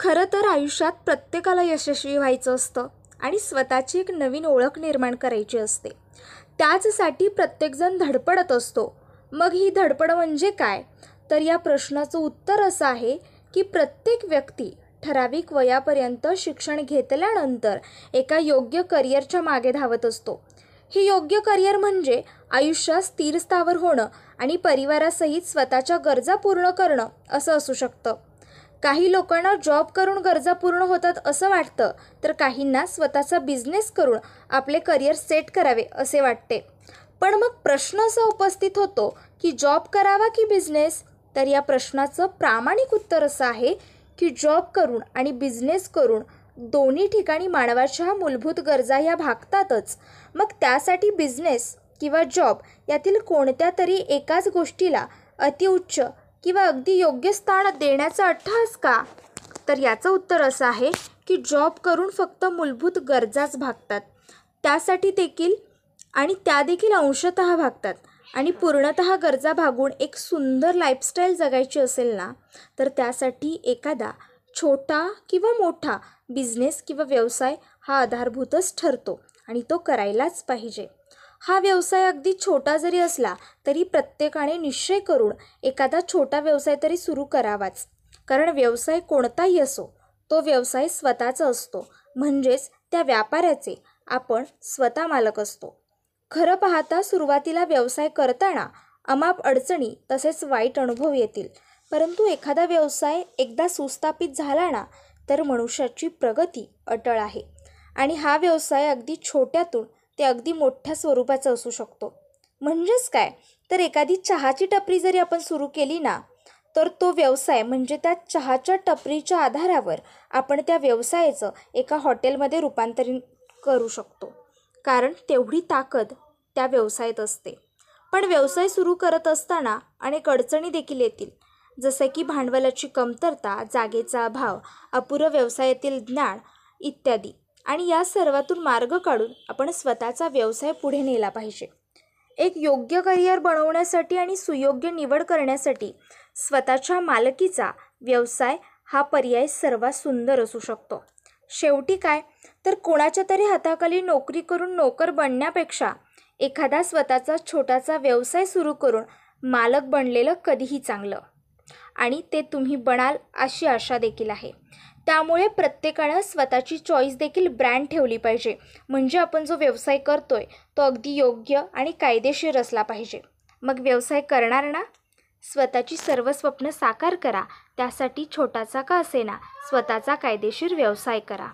खरं तर आयुष्यात प्रत्येकाला यशस्वी व्हायचं असतं आणि स्वतःची एक नवीन ओळख निर्माण करायची असते. त्याचसाठी प्रत्येकजण धडपडत असतो. मग ही धडपड म्हणजे काय? तर या प्रश्नाचं उत्तर असं आहे की प्रत्येक व्यक्ती ठराविक वयापर्यंत शिक्षण घेतल्यानंतर एका योग्य करिअरच्या मागे धावत असतो. हे योग्य करिअर म्हणजे आयुष्यात स्थिर स्थावर होणं आणि परिवारासहित स्वतःच्या गरजा पूर्ण करणं असं असू शकतं. काही लोकांना जॉब करून गरजा पूर्ण होतात असं वाटतं तर काहींना स्वतःचा बिझनेस करून आपले करिअर सेट करावे असे वाटते. पण मग प्रश्न असा उपस्थित होतो की जॉब करावा की बिझनेस? तर या प्रश्नाचं प्रामाणिक उत्तर असं आहे की जॉब करून आणि बिझनेस करून दोन्ही ठिकाणी मानवाच्या मूलभूत गरजा ह्या भागतातच. मग त्यासाठी बिझनेस किंवा जॉब यातील कोणत्या तरी एकाच गोष्टीला अतिउच्च किंवा अगदी योग्य स्थान देण्याचा अट्टहास का? तर याचं उत्तर असं आहे की जॉब करून फक्त मूलभूत गरजाच भागतात. त्यासाठी देखील आणि त्या देखील अंशतः भागतात. आणि पूर्णतः गरजा भागून एक सुंदर लाईफस्टाईल जगायची असेल ना तर त्यासाठी एखादा छोटा किंवा मोठा बिझनेस किंवा व्यवसाय हा आधारभूतच ठरतो आणि तो करायलाच पाहिजे. हा व्यवसाय अगदी छोटा जरी असला तरी प्रत्येकाने निश्चय करून एखादा छोटा व्यवसाय तरी सुरू करावाच. कारण व्यवसाय कोणताही असो तो व्यवसाय स्वतःचा असतो. म्हणजेच त्या व्यापाऱ्याचे आपण स्वतः मालक असतो. खरं पाहता सुरुवातीला व्यवसाय करताना अमाप अडचणी तसेच वाईट अनुभव येतील. परंतु एखादा व्यवसाय एकदा सुस्थापित झाला ना तर मनुष्याची प्रगती अटळ आहे. आणि हा व्यवसाय अगदी छोट्यातून ते अगदी मोठ्या स्वरूपाचं असू शकतो. म्हणजेच काय? तर एखादी चहाची टपरी जरी आपण सुरू केली ना तर तो व्यवसाय म्हणजे त्या चहाच्या टपरीच्या आधारावर आपण त्या व्यवसायाचं एका हॉटेलमध्ये रूपांतरित करू शकतो. कारण तेवढी ताकद त्या व्यवसायात असते. पण व्यवसाय सुरू करत असताना अनेक अडचणी देखील येतील. जसे की भांडवलाची कमतरता जागेचा अभाव अपुरं व्यवसायातील ज्ञान इत्यादी. आणि या सर्वातून मार्ग काढून आपण स्वतःचा व्यवसाय पुढे नेला पाहिजे. एक योग्य करिअर बनवण्यासाठी आणि सुयोग्य निवड करण्यासाठी स्वतःच्या मालकीचा व्यवसाय हा पर्याय सर्वात सुंदर असू शकतो. शेवटी काय? तर कोणाच्या तरी हाताखाली नोकरी करून नोकर बनण्यापेक्षा एखादा स्वतःचा छोटासा व्यवसाय सुरू करून मालक बनलेलं कधीही चांगलं. आणि ते तुम्ही बनाल अशी आशा देखील आहे. त्यामुळे प्रत्येकानं स्वतःची चॉईस देखील ब्रँड ठेवली पाहिजे. म्हणजे आपण जो व्यवसाय करतो आहे तो अगदी योग्य आणि कायदेशीर असला पाहिजे. मग व्यवसाय करणार ना? स्वतःची सर्व स्वप्न साकार करा. त्यासाठी छोटासा का असेना? स्वतःचा कायदेशीर व्यवसाय करा.